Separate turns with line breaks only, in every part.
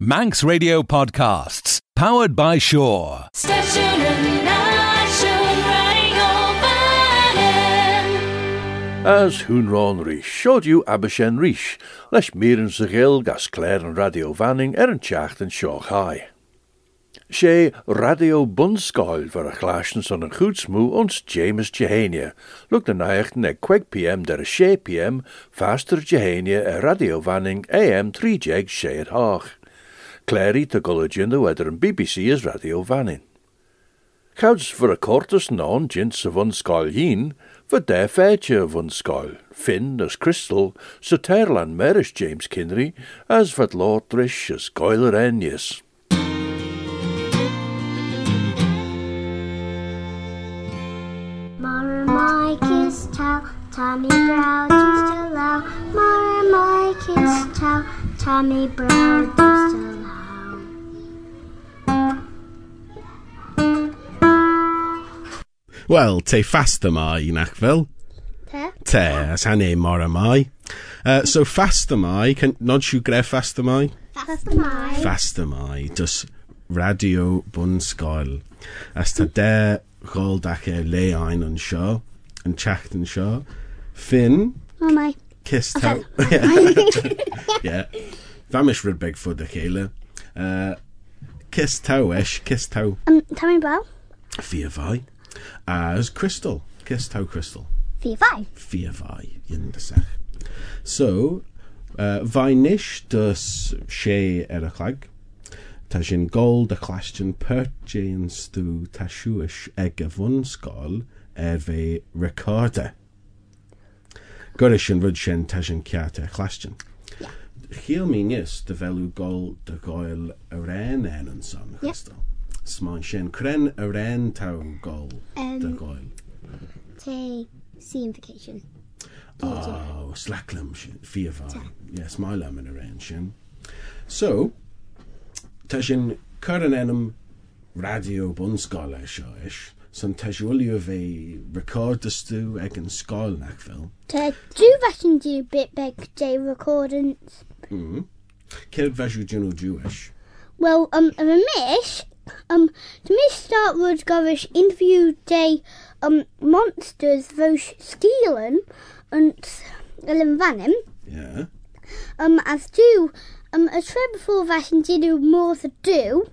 Manx Radio Podcasts, powered by Shore.
Station Nation Radio Vannin.
As Hoenrán Rís, showed you Abishen Rís, leis miren sa gil gas Claire an Radio Vannin er an teacht an seo chai. sé radio bunscoil var a chláan son an chúdsmú ons James Jehania, Lug na nachten ag 2 pm der a 6 pm faster Jehania a radiovanning AM 3 jeg sé hách. Clary te gollegin the Weather an BBC is radio Vannin. Chouds voor a cortus non jint sa van scoil hien, voor de feitje van scoil, fin as crystal, sa terlan meris James Kinry, as wat lordrish as goiler enjes.
Mara kiss tell, Tommy Brown used to allow. Mara my kiss tell, Tommy Brown used to allow.
Wel, te fasta mai, nachfel.
Te?
Te, as hynny mor mai. Uh, so fasta mai, can, nod siw gref fasta mai?
Fasta mai.
Fasta mai, dus radio bun sgoil. As ta de gol dach e le ein yn sio, yn chacht yn sio. Finn,
Oh my.
kiss tau. yeah. Famish ryd beg ffwd y ceile. Uh, kiss tau esh, kiss tau
Um, Tommy Brown.
fia fai. As Crystal, tau Crystal.
Fi fi.
Fia fai, yn dysach. So, uh, fai nish dus she er y chlag. Ta sy'n gol dy clastion pert jain stw ta siwish eg y fwn sgol er fe recorder. Gwrs yn ryd sy'n ta sy'n ciat e clastion. Chiel mi nis dy felw gol dy goel y ren en yn son. Crystal. Smaen sy'n cren y ren taw gol dy
Um,
goel.
te signification.
Oh, slaclam sin, fi fai. Yes, my lam in a rain sin. So, ta sin cur an enam radio bun scola seo is, son ta siwlio fe recordistú ag an scoil nach fel.
Te do fashion do bit big J recordings.
Mm. Cyrd fesw dyn Jewish.
Well, um, I'm a mish, um, to mish start would govish interview day, um, monsters vosh steelen and Ellen Vanim,
Yeah.
um, as do, um, a trip before fashion do more to do.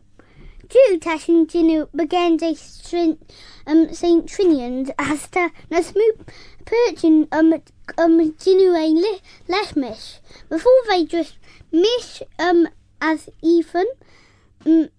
Do tashin dinu began day strin, um, Saint Trinians as ta na smoop perchin, um, um, dinu a li, less mish. Before they just miss um, as Ethan, um,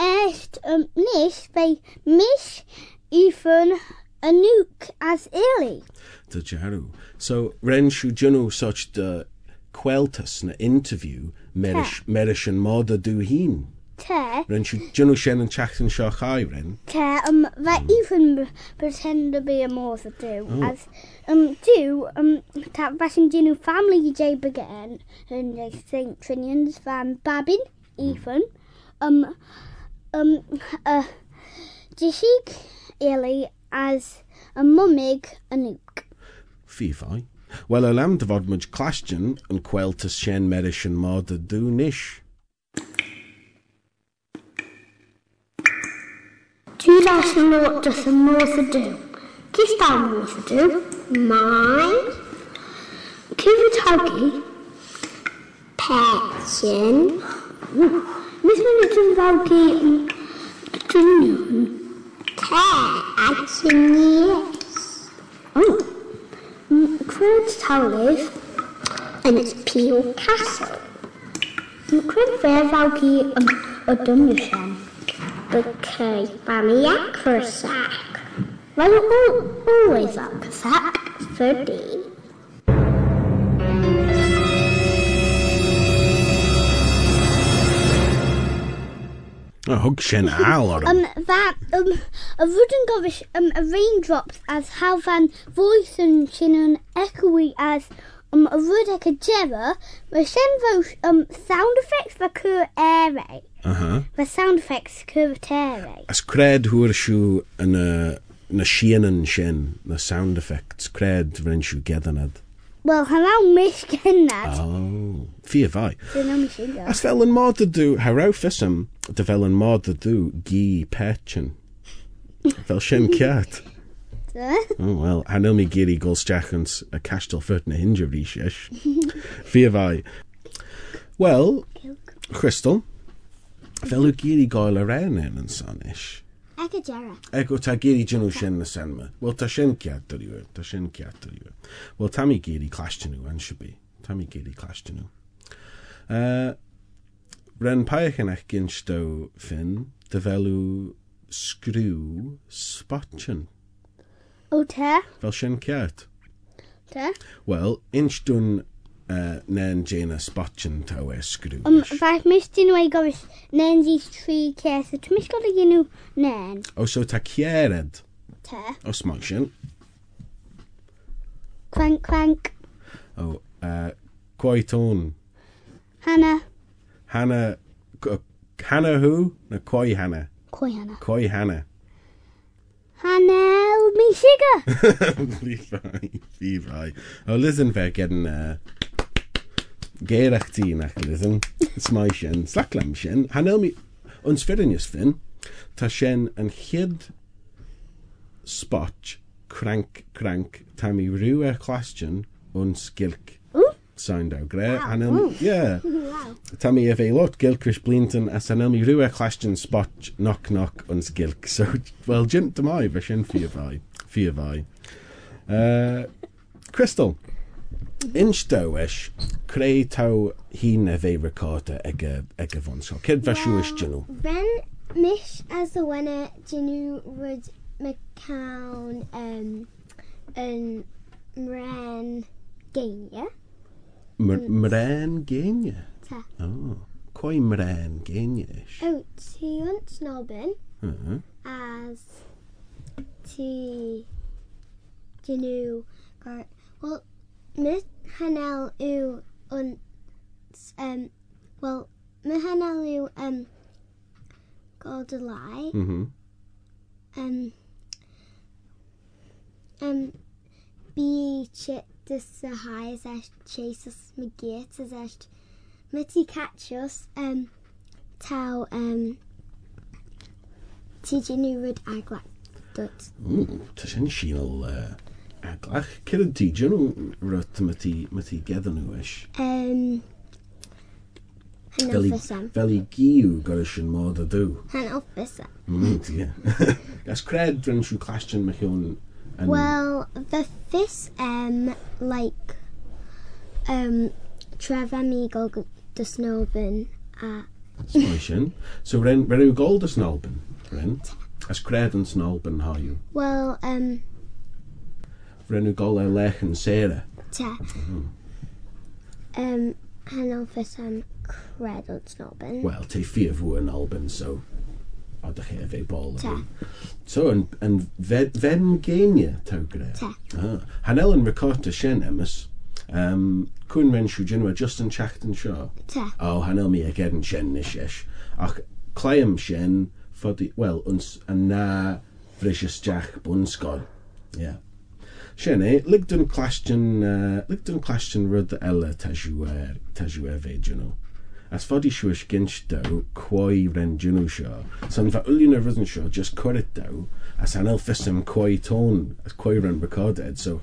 est, um, nish, they mish Ethan a nuke as Illy.
Dy jarw. So, ren siw dyn such the queltus na interview merish an moda du hin.
Te,
Ren siw dyn sien yn chach yn sio chai ren.
te, um, that Ethan pretend to be a Morse do, as, um, do, um, that fashion dinu family J began, and they Saint Trinians van Babin, Ethan, um, um, uh, Jishik Illy as a mummig a nuke.
Fi fai. Wel, y lam dyfod mwyd clastion yn queltus sien merish an moda du nish.
Two last lot does a Morse do. Kiss down Morse do. Mine. Kivatagi. Passion. Miss Minuten Valky. Afternoon. Action, yes. Oh. Crowd's Towers. And it's Peel Castle. Crowd Fair Valky um, a Dungeon. Okay, Bamiak for a sack. Well, always up a sack for D.
Oh, Hokshen Owl.
um, that um, a wooden govish um, raindrops as how van voice and chinon echoey as um a rudek a jera, Roshenvo um sound effects by cur aere.
Uh-huh.
The sound effects cur.
As cred huer shu an a eh, na sheen and shin, the sound effects cred vren shu geddanad.
Wel, hana'n mis gynnad.
Oh, fi y fai.
Dyna mis gynnad.
As fel yn modd ydw, harawffusam, dy fel yn modd ydw, gi pechin. Fel sien ciat. Oh, wel, hanel mi giri gols jachans a castell ffyrt na hinge fi risies. Fi y fai. Wel, Crystal, fel yw giri goel yr enyn yn sonish.
Ag agera.
Ego ta geri jyn shen na senma. Wel ta shen ciatr yw, ta shen ciatr yw. Wel ta mi geri clashtyn nhw, an sibi. Ta mi geri clashtyn nhw. Uh, Ren paech yn eich gyn stow ffyn, dyfelw sgrw spotchen.
O te?
Fel shen ciat.
Te?
Wel, inch dwn uh, nen Jana spotchen tawe sgrw.
Um, fath mis dyn nhw ei gofys nen di tri ces, ti'n mis golyg i nhw nen?
O, so ta ciered?
Ta.
O, smogsyn.
Crank, crank.
O, uh,
Coitón.
Hannah. Hannah. Hannah who? No, Koi Hannah.
Koi Hannah.
Koi Hannah.
Hannah, me sugar.
Fi rai, fi rai. O, Liz yn fe gen uh, geirach ti na chlyddyn, smai sien, slaclam sien, hanel mi, yn ys ysfyn, ta sien yn chyd spot, crank, crank, ta mi rhyw e clastion yn sgilc.
Mm?
Sain daw gre, hanel mi, mm. yeah. Ta mi efe lot gil Chris Blinton, as hanel mi rhyw e clastion spot, knock knock, yn sgilc. So, wel, jynt dymai, fe sien fi fai, fi fai. Uh, Crystal. Instowish, creu taw hun a fe recorder ag y fonsol. Cyd fe siwys dyn nhw?
Ben, mis as y wena dyn nhw rwyd macawn um, yn mren geinia.
Mren geinia?
Ta.
Oh, cwy mren geinia
ish? O, ti yn snobyn
uh mm-hmm. -huh.
as ti dyn nhw... Well, Mys hanel yw. Um, Wel, mys hanel yw um, god y. Mm
-hmm.
um, um, bí dus a hais est chasus magirtas est miti catchus um, tau um, ti genu ryd agwat dut.
Mm, ta sy'n sy'n aglach. Cyd yn dyn nhw rwt ma ti, ma ti gedda nhw ish.
um
Fel i, fel i giw gorau sy'n mod a dw.
officer
Mm, ie. Gas cred rhan siw clastion mae chi'n...
well the fis um like um Trevor Meagle the Snowbin uh
Smoisyn. So ren, ren yw gold ys nolben. Ren. As cred yn snolben ha yw.
well um
o'r enw golau lech yn Sarah?
Te. Mm. Um, Hanaelfus am Credwyd Nolbyn.
Wel, te ffi fwy yn Albyn, so a dy chi efo'i bol.
Te.
So, yn, yn fem genia taw gre?
Te.
Ah. Hanel yn record y sien emus. Um, Cwyn ren siw jynwa Justin Chachton sio.
Te.
O, oh, hanel mi ag erin sien nes eis. Ac claim sien, ffodi, wel, yn na frisys jach bwnsgol. Ie. Yeah. Sienne, ligdyn clastion, uh, ligdyn clastion ryd ela tajwer, tajwer fe you know. As fod i siwys gynch daw, cwoi ren dyn nhw sio. San fa ulion yr rydyn sio, just cwrdd daw, as anel elfysym cwoi tôn, as cwoi ren recorded. So,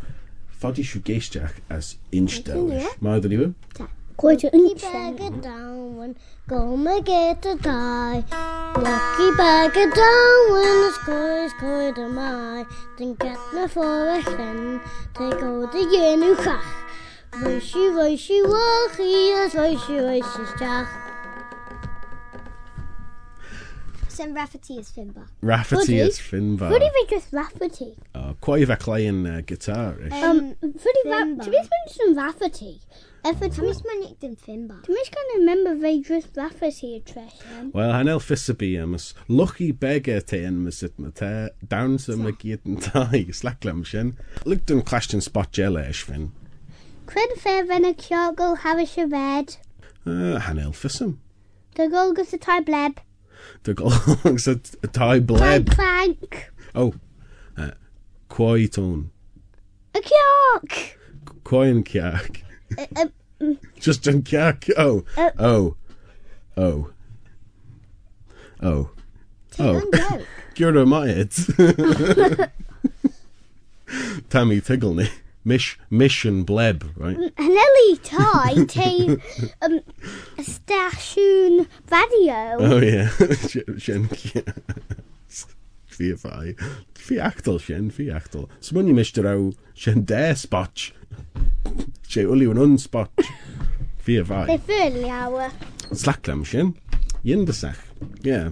fod i siw geisdiach as inch
dawish.
Mae ddyn i fy? Da. Nhw?
Cwyd
Lucky bag it down when gonna get to die. Lucky bag it down when the sky's cold am I. Then get me for a hen, take all the yenu chach. Wishy, wishy, wachi, as wishy, wishy, stach. Some Rafferty is Finbar.
Rafferty
Footy?
is Finbar.
Fyddi fe just Rafferty.
Oh, Cwoi fe clai'n uh, guitar, ish.
Um, fyddi fa...
Finbar.
Ti'n mis mynd sy'n Rafferty? Efo ti'n mis...
Thomas Manic din Finbar.
Ti'n mis gan remember fe just Rafferty y tresian?
Wel, hanel ffisabi am ys lucky beggar te yn mysit ma te, down sy'n ma gyd yn tai, slaclam sien. Lygdyn clastion spot gel eich fin.
Cred fe fe'n y ciogol havis y fed.
Uh, hanel ffisam.
Dy gol gys y tai bleb.
Dy sy'n tai
Tai
bleb.
crank.
Oh, uh, cwoi tôn.
Y cioc!
Coin ceach.
Uh,
Just an ceach. Oh.
Uh,
Oh. Oh. Oh. Oh.
no.
Gyrra maiad. Tammy Tiggleny. Mish, mission bleb, right?
Nelly Ty te um, stasiwn radio.
Oh, yeah. Sien, fi fai. Fi actol, sien, fi actol. So mwyn i mistar aw, sien de spotch. Se uli yn un spotch.
Fi
fai.
Fe ffyl
iawn. Slaclam, sien. Yndysach. Yeah.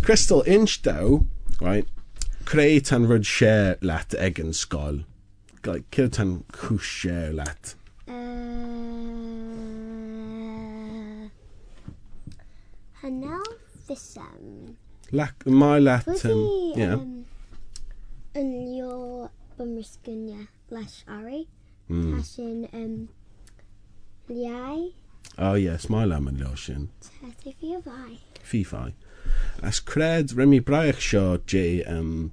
Crystal Inch daw, right, creu tan ryd share lat egen sgol. Skol. Like, kill tan lat.
Uh, Hanel Fissam.
Lac, my lat,
Was
um, yeah.
um, yn your bumrisgynia leis Ari?
Mm.
Passion um, liai
Oh yes, my lam yn leo sin.
tete fi o fai.
As cred Remy Braich seo J um,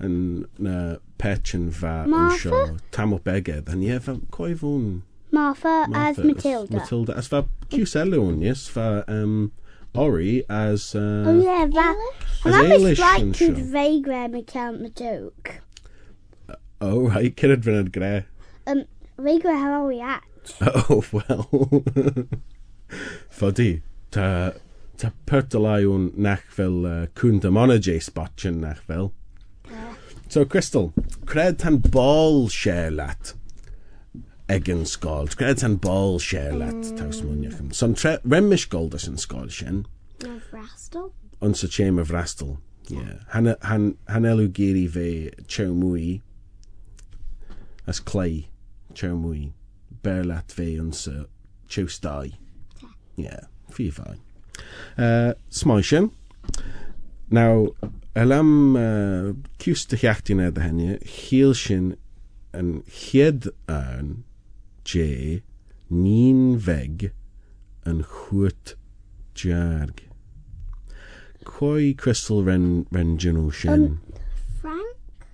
yn na Pechin fa wnsio tam o beged. A ie, fa coi fwn...
Martha, as Matilda.
Matilda. As fa Cwselwn, yes, fa... Um, Ori as uh,
oh yeah that
as
that was
right
to
very
grem account the joke.
Uh, oh right kid had been grey
um Rigo how are we at?
Oh well. Fodi ta ta pertalai un nach fel uh, cwnd am onage spotchen nach fel. So, Crystal, cred ball share lat egen skald. Cred tan ball share lat taus mwniachem. Son tre, remmish goldas yn skald shen,
Na frastal.
on sa chem of rastal. Yeah. Han, han, han elu giri fe chew mwy as clay chew mwy berlat fe on sa chew stai. Yeah, fi fai. Uh. Now, Elem cústaachtainna eh, henne heel sin en chead ann dé níon weg en chuat dearg. Cói crystal ren ren genú.
Frank?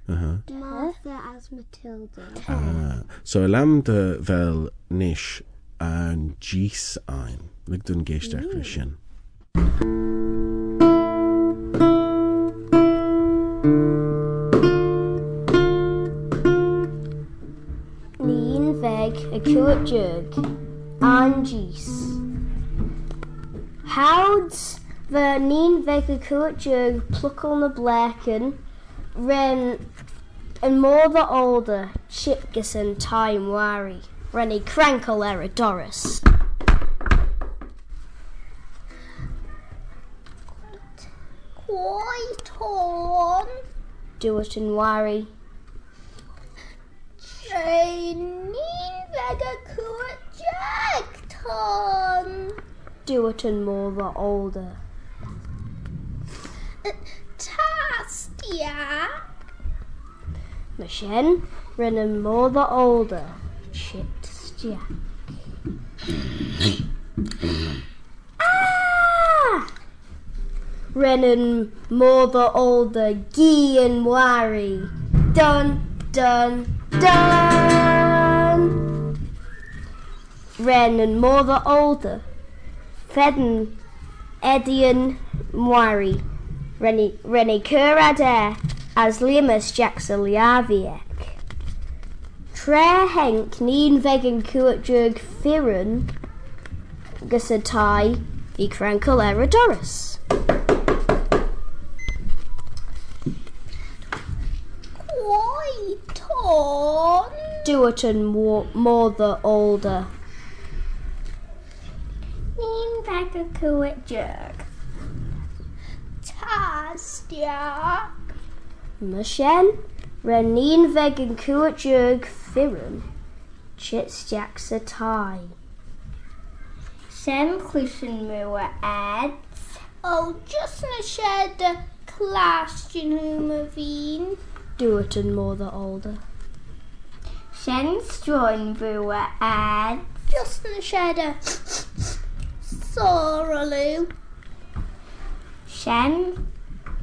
Martha as Matilda.
Ah, so a de fel nish an gís ein. Lig dun geisteach mm. sin.
Veg a cuat jug. An gys. Howds the nín veg a cuat jug pluckle na blecken. Ren and more the older Chipgison time wary. Renny crankle era Doris.
Quite on.
Do it and wary.
Jane Vega Court Jackton.
Do it and more the older.
Tastia.
Mashen, Ren and more the older Chips Jack. ah! Renan more the older Gee and Wari. Dun dun dun. Ren and more the older Fedden Edian Mwari. Renny Renny Curadair as Liamus Jackson Liaviek. Tre Henk Neen Vegan Kuat Jug Firun Gusatai the Crankle Doris.
Quite on.
Do it and more, more the older.
Court Jug. Tastia.
Mushen Reneen Vegan Kuat Jug Firun Chits Jacksatai.
Sen Clusian Mua ads. Oh, just na shed the class Janumavine.
Do it and more the older.
Sen Stroin Bua ads. Just na shed a Sorrelu. Shen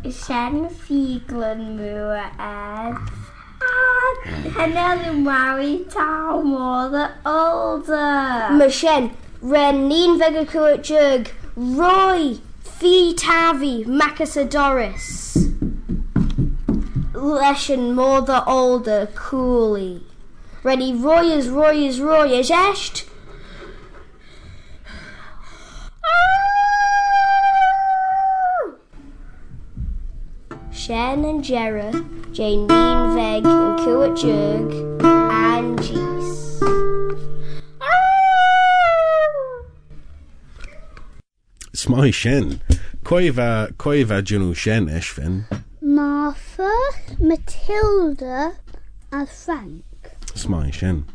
Shen Fieglan Mua ads.
Hanelu Mari Tau more the older.
Myshen, Ren Nin Vega Jug, Roy, Fi Tavi, Macasadoris. Leshen more the older, Cooley. Ready, Roy is Roy is Roy is Esht. Jen and Jera, Jane Veg and Kua Jerg and Jeez.
It's my Shen. Koiva Koiva Junu Shen eh, Eshvin.
Martha Matilda and Frank.
It's Shen.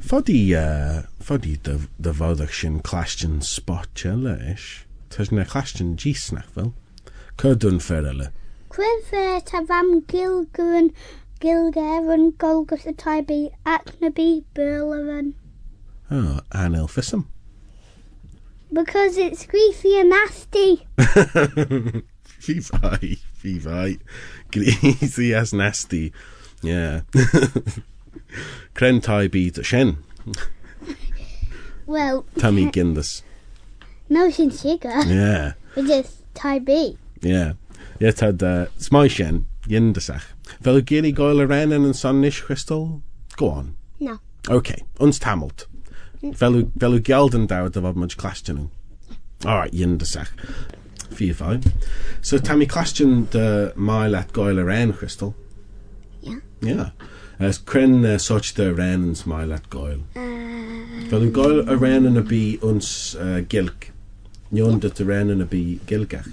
Fuddy uh Foddy the the Clashin Spotchella ish. Eh, Tajna Clashin G Snackville. Kurdun Ferella. Ferrele.
Quiver Tavam Gilgaren, Gilgaren, Golgotha Tybee, Acnaby, Burlevan.
Oh, an elfism.
Because it's greasy and nasty.
Fy fai. Greasy as nasty. Yeah. Cren tai byd y shen.
Well,
Tammy Gindus.
no sin sugar.
Yeah.
It's just Tybee.
Yeah. Yeah, tad uh, smai shen. Yindusach. Fel yw giri goel y ren yn son nish crystal? Go on.
No.
Okay. Uns tamalt. Fel yw, fel yw geld yn dawd o fod much clastion nhw. Alright. Fi fai. So Tammy clastion de mael at goel y ren crystal.
Yeah.
Yeah. As cren uh, soch de ren yn smael at goel. Fel yw goel y ren yn y bu uns uh, gilg. Nion dut y ren yn y bu gilgach.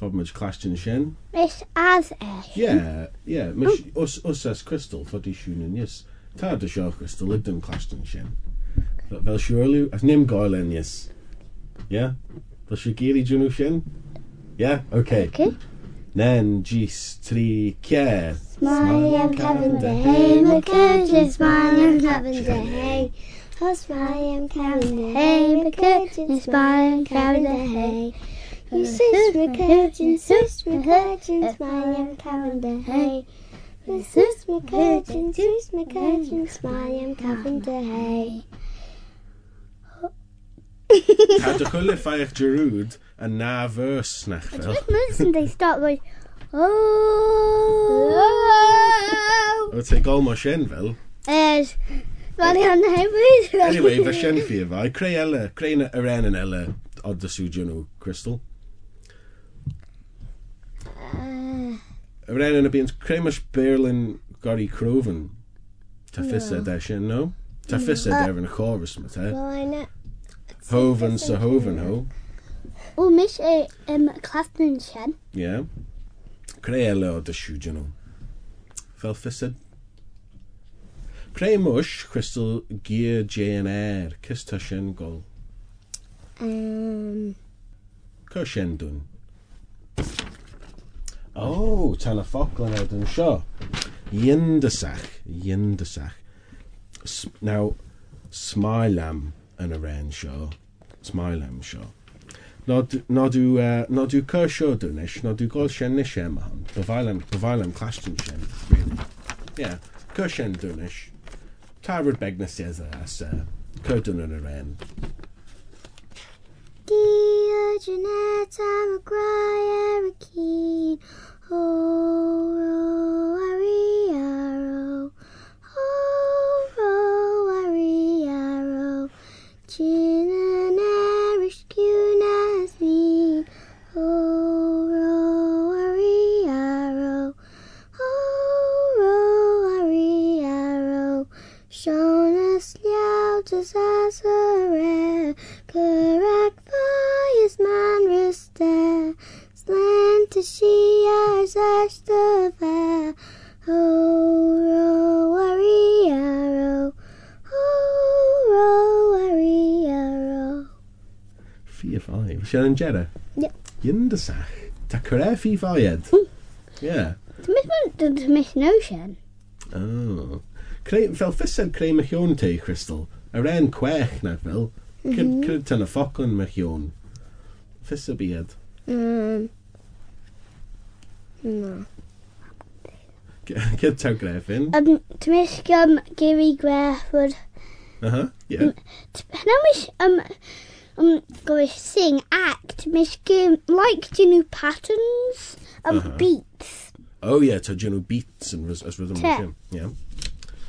Fod much clastion y.
Miss as
yeah, yeah, us us as crystal, for i siwn yes. ys. Ta dy crystal, in christen but y sien. name siwrliw, as nim goel yn ys. Ie? Okay. siw giri jwn nhw sien? Ie? Oce.
Oce.
Nen gis my cier.
Smile and Cavender, hey, McCurtain. Oh, hay my You sis McCurtain, sis McCurtain, Smiling Kevin de Hay. You sis McCurtain, sis McCurtain, Smiling Kevin de Hay.
Ta dy chwle ffaich Jerwd a na vers nach fel.
Just listen, they start going, oh.
O te gol mo sien fel.
As Funny on the head.
Anyway, fe sien fi efo. Creu ele, creu na yr en yn ele o dy sŵdio nhw, Crystal. ran in a bíon cremas Berlin garí crovan Tá fise de sin nó Tá fise ar an
choras me the
Hovan sa hovan ho
ó mis é im
claan sin? Ja Cré le de siúan fel fisid Prémuis crystal gia JNR kista sin
go
Cur sin dún. Oh, tan y awd yn sio. Yndysach, yndysach. S now, smailam yn y ren sio. Smailam sio. Nod, nodw, uh, nodw cy sio dwn ish, nodw gol sien nish em hon. Byfailam, byfailam clastion sien, really. Yeah, cy sien dwn ish. Tarfod begna seza as cy dwn yn y.
Dear Jeanette, I'm a cry, keen. Oh. Oh, ari, arrow. to see us as the fair. Oh, row, worry, row. Oh, row, worry, row.
Fee Sharon Jera?
Yep.
Yindasach. Takare fee fired. Yeah.
Hmm. Dwi'n mis nhw, ocean.
Oh. Creu, fel ffisau'r creu mych te, Crystal. Yr en cwech na fel. Mhm. Cyd tan y ffocon mych iawn. Ffisau.
Mm. Na.
Gyda taw grefin?
Um, Tymys gym Gary Grefford.
Aha,
ie. Tymys, um, um, gosh, sing, act, Miss Gym, like, do you patterns? Um,
uh -huh.
beats.
Oh, yeah, taw do you know beats and as rhythm
of
gym. Yeah.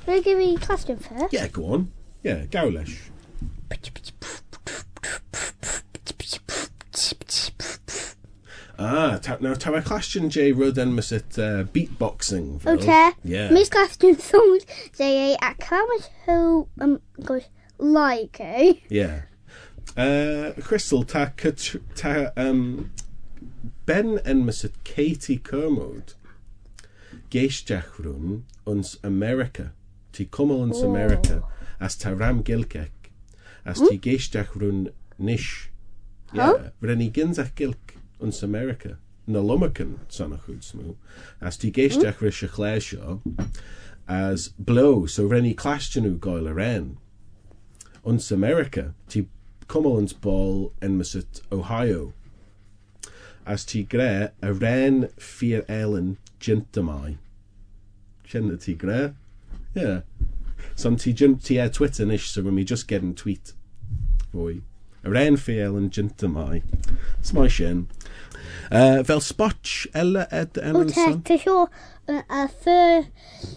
Will you give me classroom first?
Yeah, go on. Yeah, gawlesh. Ah, ta, nawr tawe cwestiwn Jay roedd yn mys at uh, beatboxing. O
te.
Yeah.
Mis cwestiwn songs Jay ac how much who, um, gosh, like, eh?
Yeah. Uh, Crystal, ta, ta um, ben yn mys at Katie Kermode geisdiach rhwng uns America. Ti cwmol uns. Oh. America as ta ram gilcec as ti hmm? geisdiach rhwng nish. Yeah. Huh? Rhen i gynzach gilc uns America. Na lumacan sanna chud smú. As tí géisteach hmm? ri se chléir as blow, so renni clastenú goil a ren. Uns America tí Cumberland's ball in Massit, Ohio. As tí gré a ren fear Ellen gintamai. Sin na tí gré? Yeah. Some tí gint tí Twitter nish, so when we just get in tweet. Fwy ren ffeil yn jynt yma. Sma sin. E, uh, fel spotch Ella Ed Emerson.
O, te, sio a fur,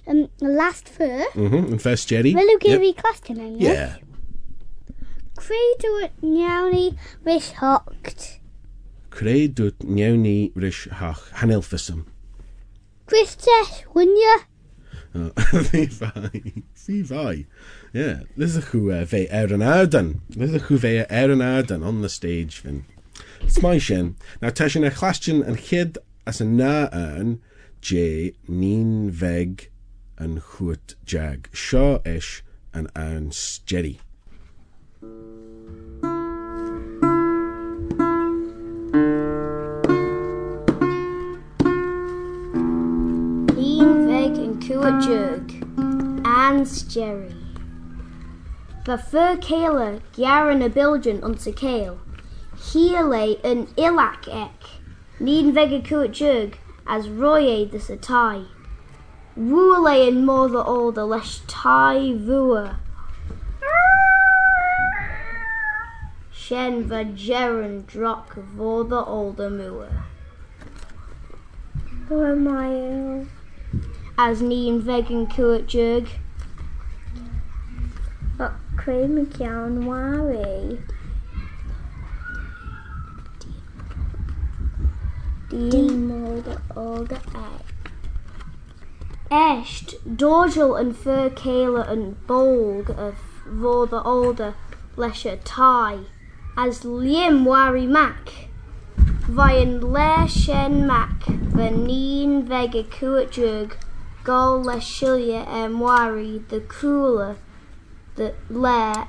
um, last fur.
Mhm, yn first Jerry.
Fel yw gyda
fi
class ti'n enw?
Yeah.
Creidwyd niawni rys
hocht. Creidwyd niawni rys hoch. Hanelfysym.
Christes,
wynia? Fi fai. Fi fai. Ja, this is who uh, is on the stage fin. Smaishin. Now Teshin a and kid as a na an j neen veg en hoot jag shaw ish an an Jerry.
Neen jug an Jerry. Va fur kale garan a biljan unta kale. Hele an ilac ek. Lean veg and cuat jug as roye the satai. And mother all the lesh tai vua. Shen va jeran drock vor the older moor. Who am I? as níon vegan cuat jug.
Cream y ciawn wari. Dyn mold o dy egg.
Esht, Dorgel and Fur Kayla and Bolg of vor the older Lesha Tai, as Liam Wari Mac. Vayan Le Shen Mac, Vaneen Vega Kuat Jug, Gol Le Shilia M Wari, the cooler, the Le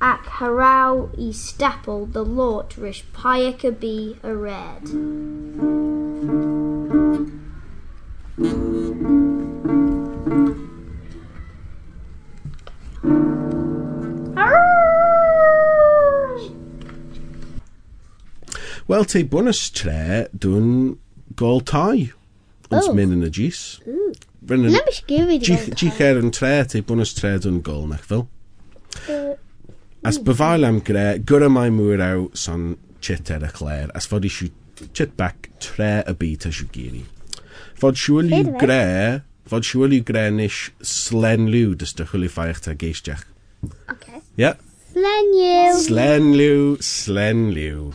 Ak Harau Staple, the Lort Rish Payaka B a Red.
Wel, te bonus tre dwi'n gol tai. Ons
Oh.
min yn y gys. Brennan, mm.
Let me give you the
Ji cher yn tre, te bonus tre dwi'n gol nach fel. As befá gre, gré gur mai múór á son chit ar a chléir as fod siú chit back tre a bí a siú géirí. Fod
siúlú
gré fod siúlú grénis slenlú dus do chulí feocht a
géisteach.
Ja? Slenliú Slenliú slenliú.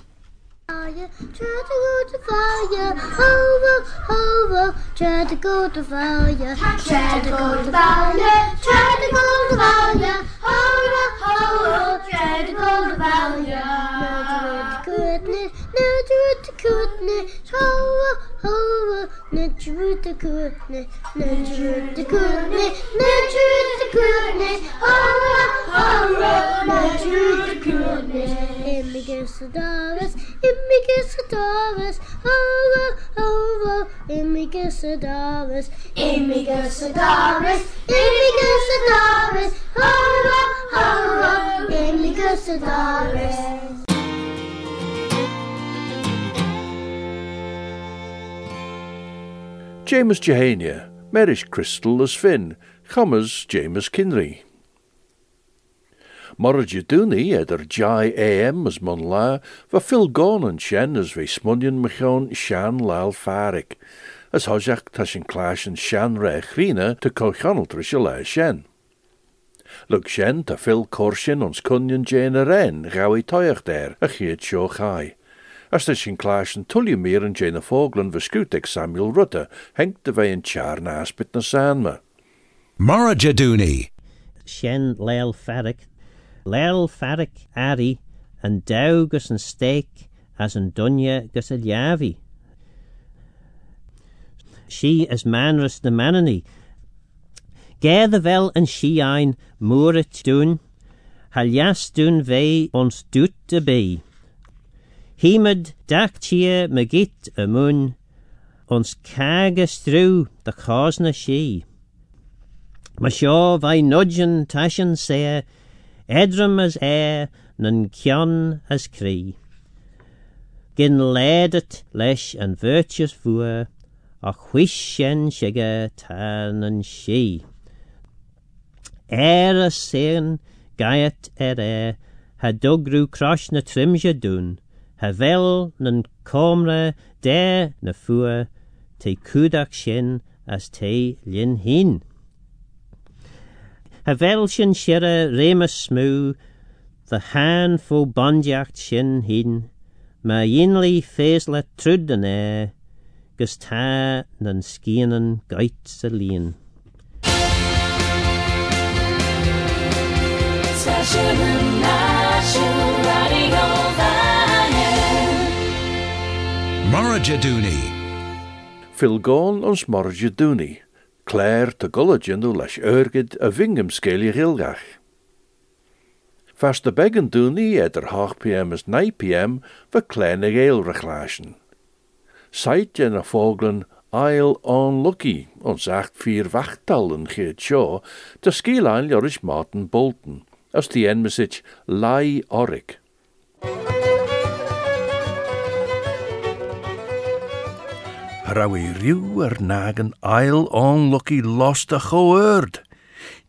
Fire, try to go to fire, over, over, try to go to fire, try to go to fire, try to go to fire, over, over, try to go to fire. No to it, goodness, no to it, goodness, over, over, Hurra, Nedrut de Kutne. Immigus Adoris, Immigus Adoris, Immigus Adoris, Immigus Adoris, Immigus Adoris, Hurra, Hurra, Immigus Adoris.
James Jehania, Merish Crystal as Finn, Chummers James Kinry. Mar deúnaí idir de AM as man le, Phil fillgáin an shen as bhí smuinn meán sean lal farik. as thoiseach tá sin chláis an sean ré chríine tá cóchanaltra se le sin. Lug sin tá fill cósin ons cunion déana a réin gaí toíocht déir a chiad show chaai. As tá sin chláis an tullí mé an Samuel Rutter, hengt de bheith an tear náspit na Sanma.
Mara
Shen Leil Ferric Lel farric Ari en Dow gus een steek as een Dunya gus. She is manrus de manani. Gerde vel en she ein moeret doen, haljas doen wij ons doet de bij. Himed dachtier megit amun, ons kage stru de cosna she. Maar wij nudgen taschen zeer, edrum as air, nan kion as cree. Gin ledet lesh and virtuous voer, a whishen shigger tan and she. Er a sein, gaiet er er, ha dugru crosh na trimja doen, ha vel nan comra der na fuer, te kudak shin as te lin hin. Havel sin remus rémas the de hand fo bandjacht shin heen, maar jinli fees let trud an air, gus ta nan
geit.
Mara
Phil Gawn ons Mara Claire tegollagendu leis örgid a vingum vingemskele rilgach. Fast de beggen doen die er 8 pm as 9 pm voor kleine geel rechlaschen. Seit en a foglen on Lucky, ons acht vier wachtallen, geet zo, de skielijn joris Martin Bolton, als die en mesich lai orik. Rauwe riw nagen nag ail onlucky lost a choerd.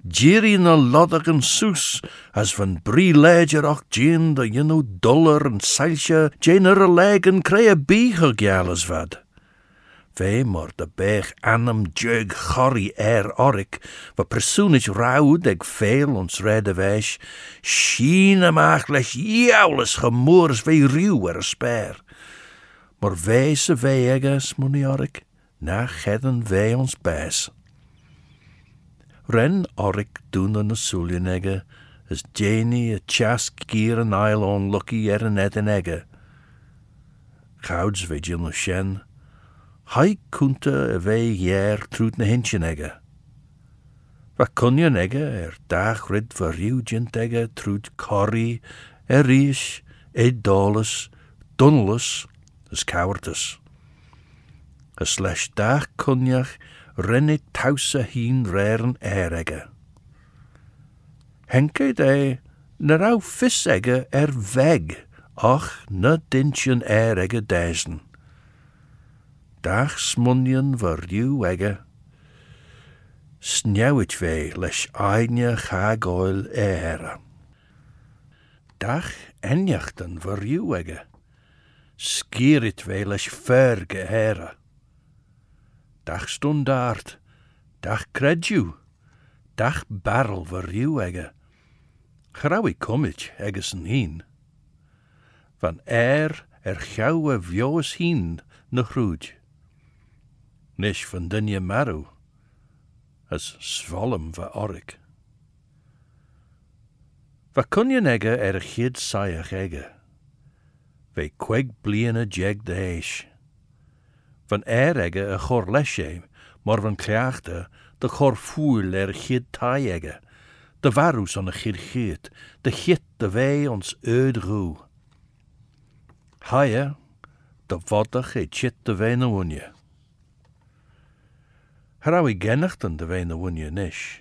Jerry na loddag en soes, as van brie ledger och jean de jinno dollar en seilsje, jener leg en krea bieger gales vad. Mor de berg anem jug chorri er orik, wat persoonij raud deg veel ons redde wees, schiene maagles jaules gemoors vee ruw er sper maar wijze weigers, monjark, na gedden wij ons bijs. Ren orik doen een neger, is Jenny a chas kier een eilon lucky er een net neger. Gouds we jilno shen, hij kunte a wij jair truut na hintje egge. Va kunje neger, er dag rid verriw jint er dunlus, als cowardice. A slash dach kun rinne taws a hun rern erega. Henke de na rau fys er weg, och na dintion er ega desn. Dach smunion voor yw ega. Snewit fe lys aenia chag oil era. Dach enjachten vyr yw skiritweles ferge herre. Dag stundaard, dag credju, dag barrel verruw egge. Grauwe kummich eggesen heen. Van er er gauwe vjoos heen nach roed. Nisch van dunje maru, as zwollem ver orik. Va kun je er gids saaiig egge? we kweeg a jeg de hees. Van erege a chor lesje, maar van kreachte, de chor voel er gid. De varus on a gid de git de wij ons eud roe. Haie, de voddag e chit de wene wunje. i gennachten de wene wunje nisch.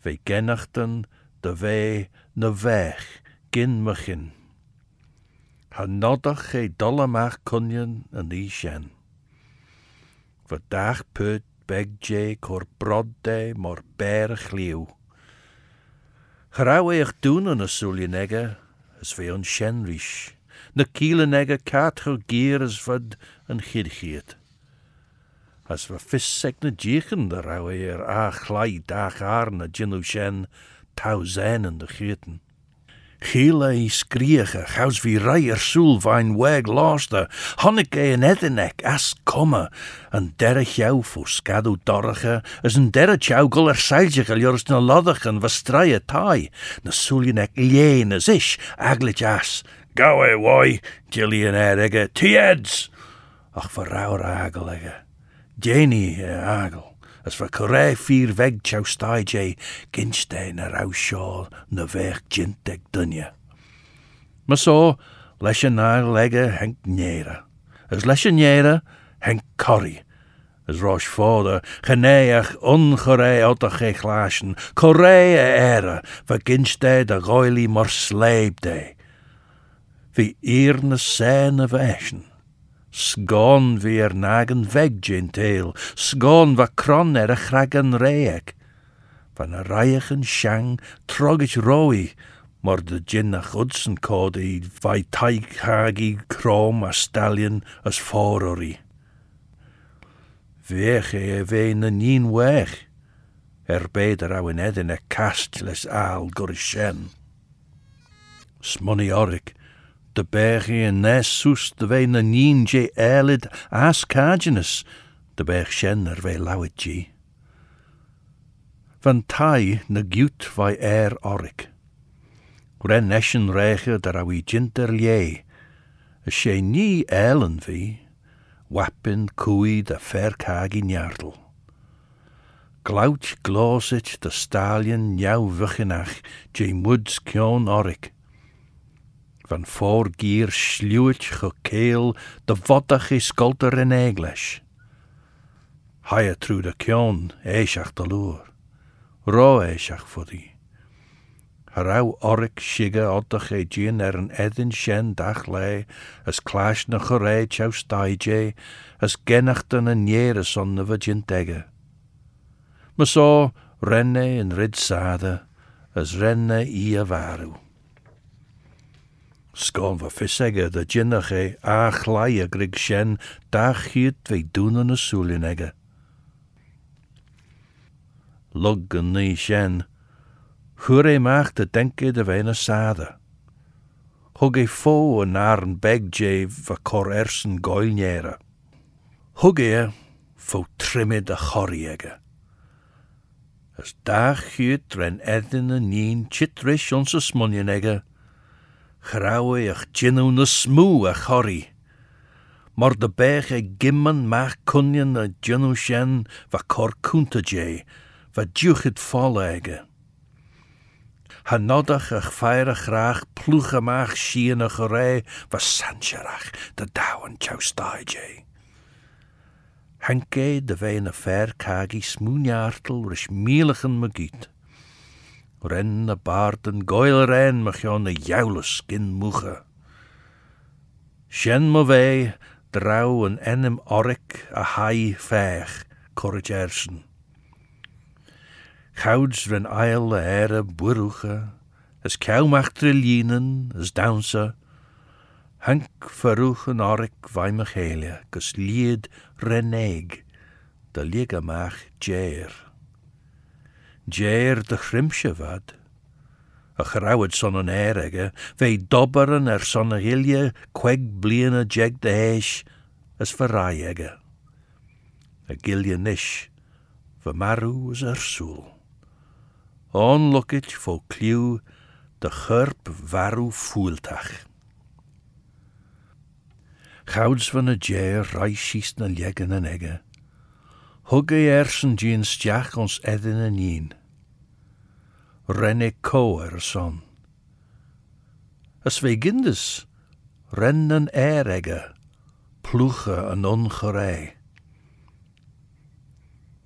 ve gennachten de wei ne weg, gin mechin. ha noddach ei dolamach cunion yn i sien. Fy dach pwyd beg je cor brodde mor ber chliw. Hraw eich dŵn yn y sŵli nega, ys fe o'n sien rys. Na cil yn ega cat chael gyr ys fyd yn chyrchiad. As fy ffyseg na dîchyn dy raw eir a chlai dach ar na dynw sien taw zen yn dy chyrchiad. Gila i skriege, gaus wie reier soel vain weg laste, honnik e en edenek as komme, en derre jou voor skadu dorge, as een derre jou er seilje geljors na loddigen was straie tai, na soeljenek leen as ish, aglet as, gau e woi, Gillian erige, tieds, ach verrauwer agelige, Jenny e agel, as for cyré ffyr feg chawstai je gynstein ar aw na nou fech jinteg dynia. Ma so, ar lega henc nera. As leis yn nera, henc cori. As Rosh fodder, geneach ongere out a ge glazen, coré e de goili mor. Vi. Sgon fi er nag yn vegyn teil, sgôn va cron er ych rhag yn reeg. Fan y raiach yn siang trogich roi, mor dy gyn a chwdsyn cod i fai tai hag i crom a stalion ys ffor o'r i. Fech e e fe yn un wech, er bed yr awynedd yn e castles al gorysien. Smoniorig, de bergen nes soest de wij na nien je as de berg shen er wij lauwet je. Van tai ne gut wij er orik. Ren neschen rege der awi jinter je, a she ni elen vi, wappin kui de fer kagin jardel. Glauch glosit de stallion jouw vuchinach, je muds kion orik. Van voorgier sluwt gekeel de voddach is in English. Haie tru de kjon, eisach de loer. Ro eisach voor die. Harau oric shige oddach e er an edin shen dach as clash na chow staige, as genachten an niere son na vagin dege. Ma so renne in rid sade, as renne i a varu. Skån var fysege da gynnage a chlaia grig sjen da chyd vei dunan y sulinege. Luggen ni sjen, hwyr ei mach da denke da veina sada. Hug ei fo yn arn begjeif va cor ersyn goelnjera. Hug ei fo trimid a choriege. As da chyd ren edyn y nyn chitrish ons y smunionege, Grawe ach jinnu na smú a chorí. Mar de bech e gimman mach cunion a jinnu shen va corcunta jay, va duchid fall ege. Ha nodach ach feirach rach plwch amach sian a chore va sancharach da dawan chawstai jay. Hanke de vein a fair cagi smoonjartel rish mieligen magiet. Ren na baarden goil ren mag jon de joule skin moege. Shen mo wei, drau en enem orik a hai veg, corrigersen. Gouds ren eil de ere boeruge, as kouwmacht trillinen, as downse, Hank verruchen orik vai mechelia, gus lied reneg, de ligamach jair. Jéir de chrimsevad. A chrawyd son yn air ega, fe dobaran ar son hilia queg blian a jeg de heis as farai ega. A gilia nish, fy marw as ar sŵl. On lwcyd fo cliw de chyrp farw voeltach. Gouds van de jair rai sys na legen an ega. Hug ei ersen ons edden en un. René Coerson. Es vegindes, rennen erege, pluche en ongerei.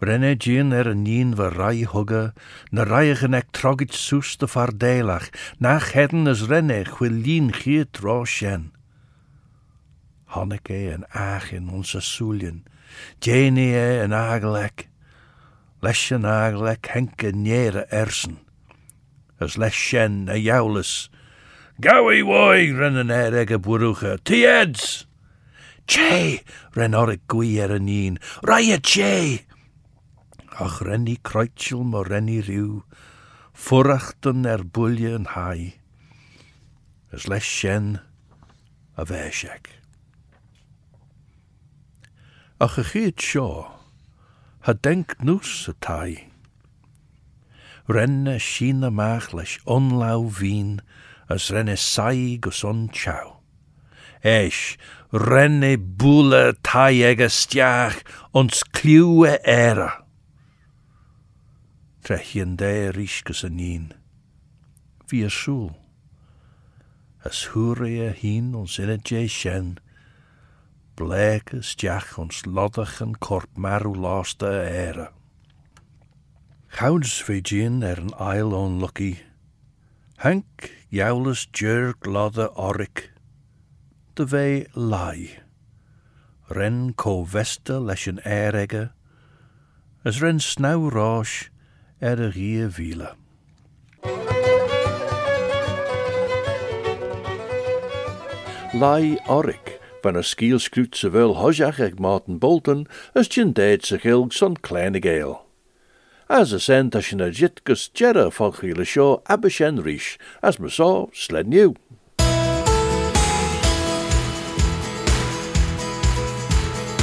René Jean er nien we rij hugge, na rijgen ek trogit soes de vaardelach, nach heden is René chiet gier. Hanneke en aag in onze soelien, Jenie en agelek, lesje agelek henke nere ersen. as leshen a iawlus. Gawi woi, ren yn ereg y bwrwch y tieds! Che, ren o'r gwy ar yn un, rai y che! Ach ren i croetsil mo ren i ryw, ffwrachtyn er bwylio yn hai. As leshen a fesiag. Ach y chyd sio, ha denk nws y tai. Brenne sína máchlais onlau wien, as renne sai gus on chau. Eis, renne búle taiega stiach ons klieuwe era. Trechien dé gus a nín. Wie súl. As húre a hín ons inne dé sjen, bleke stiach ons loddach en korp maru lásta era. Chouds fé dín ar an ón lucky, Hank joulas djur glada oric, de bvé lai. Ren có vesta leis an as ren snauráis er a rie vile. Lai oric, van a skielskrut zowel hosjach ag Martin Bolton, as gin deid se gilg son kleine. As a sent as sin a jitgus jerra falchiele seo abeshen rish, as me saw sled new.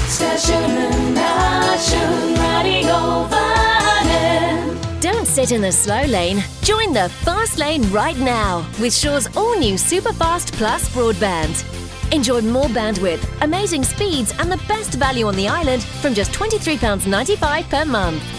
Station Nation Radio Vannin.
Don't sit in the slow lane. Join the fast lane right now with Sure's all new Superfast Plus broadband. Enjoy more bandwidth, amazing speeds, and the best value on the island from just £23.95 per month.